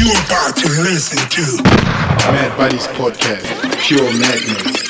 You're about to listen to Mad Buddies Podcast, Pure Madness.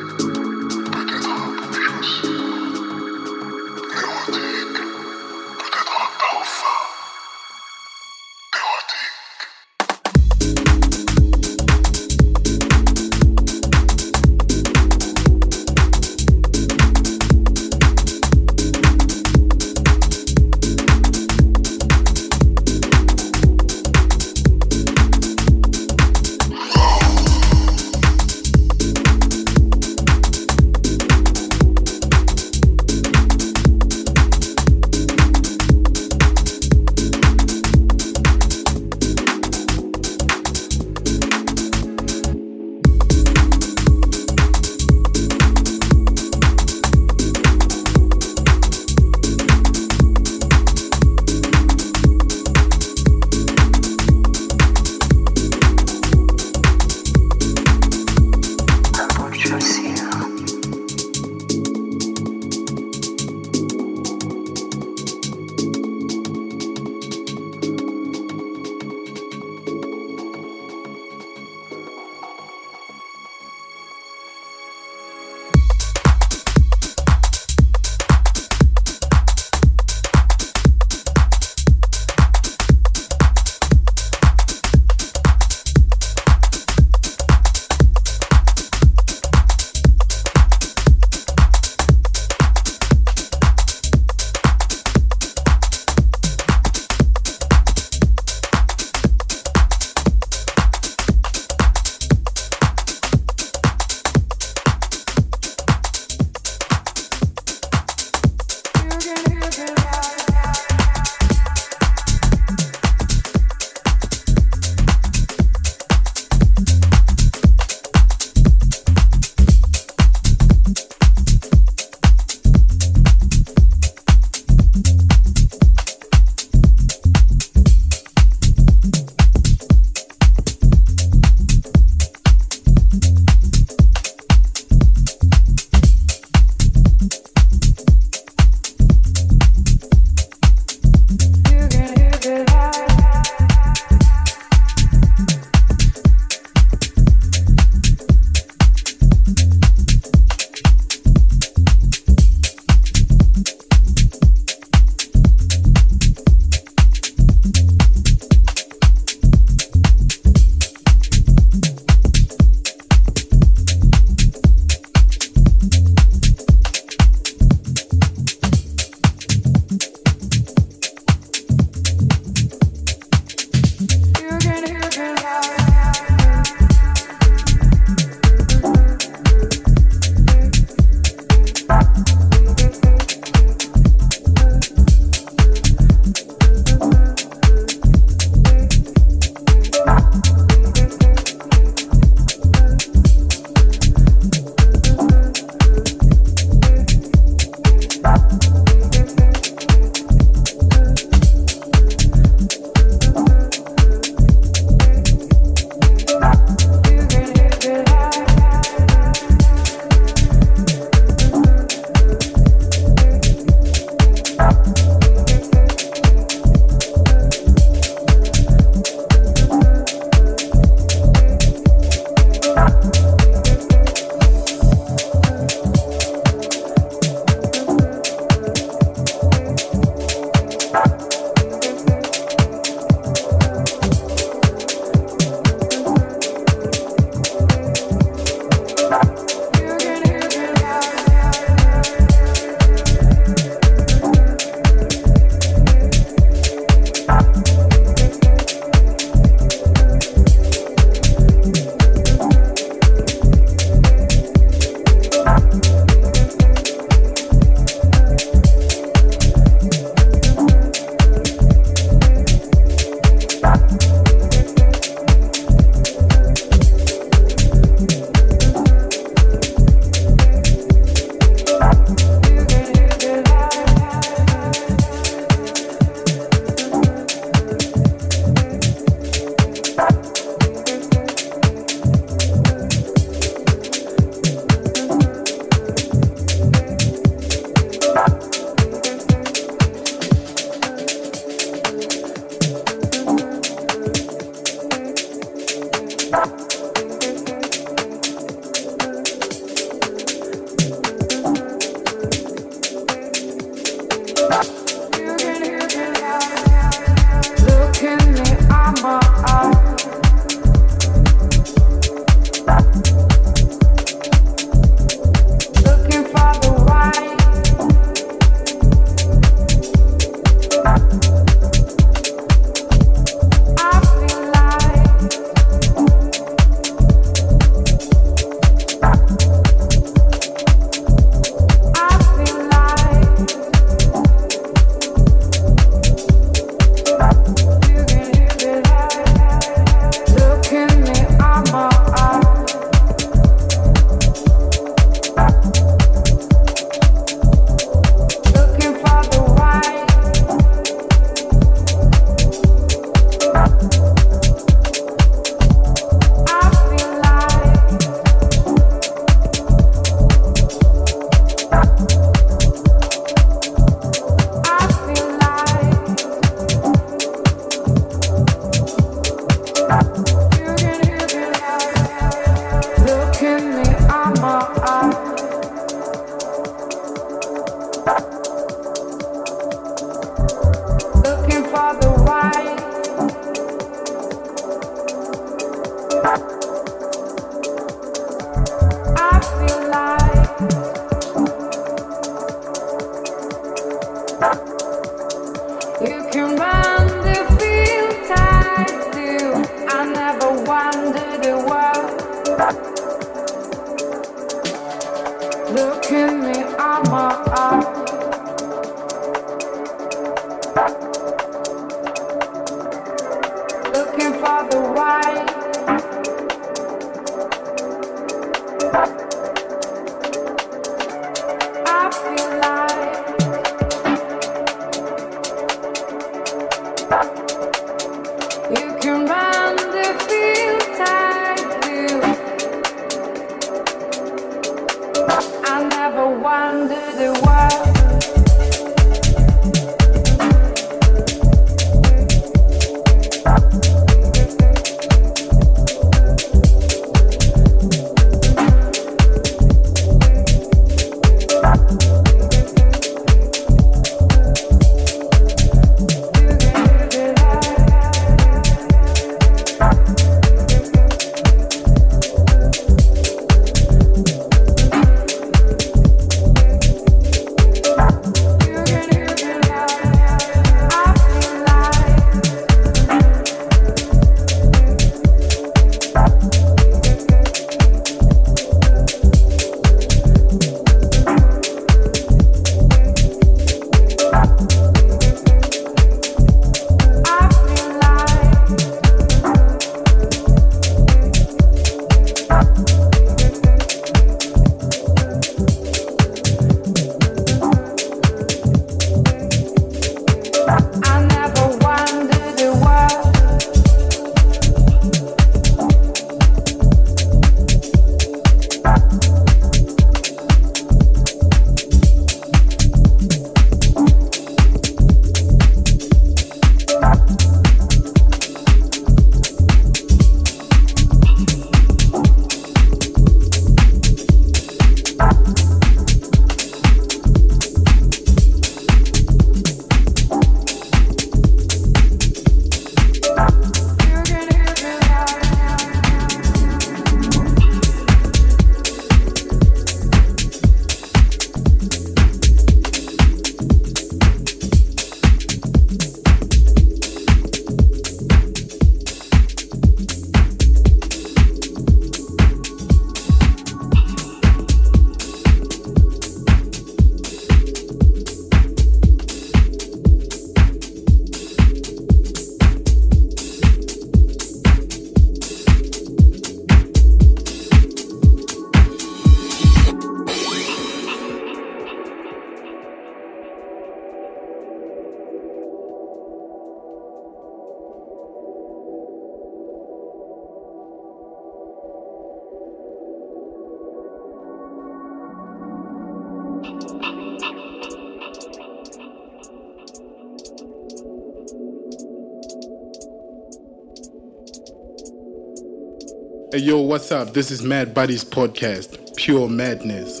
Hey yo, what's up? This is Mad Buddies Podcast, pure madness.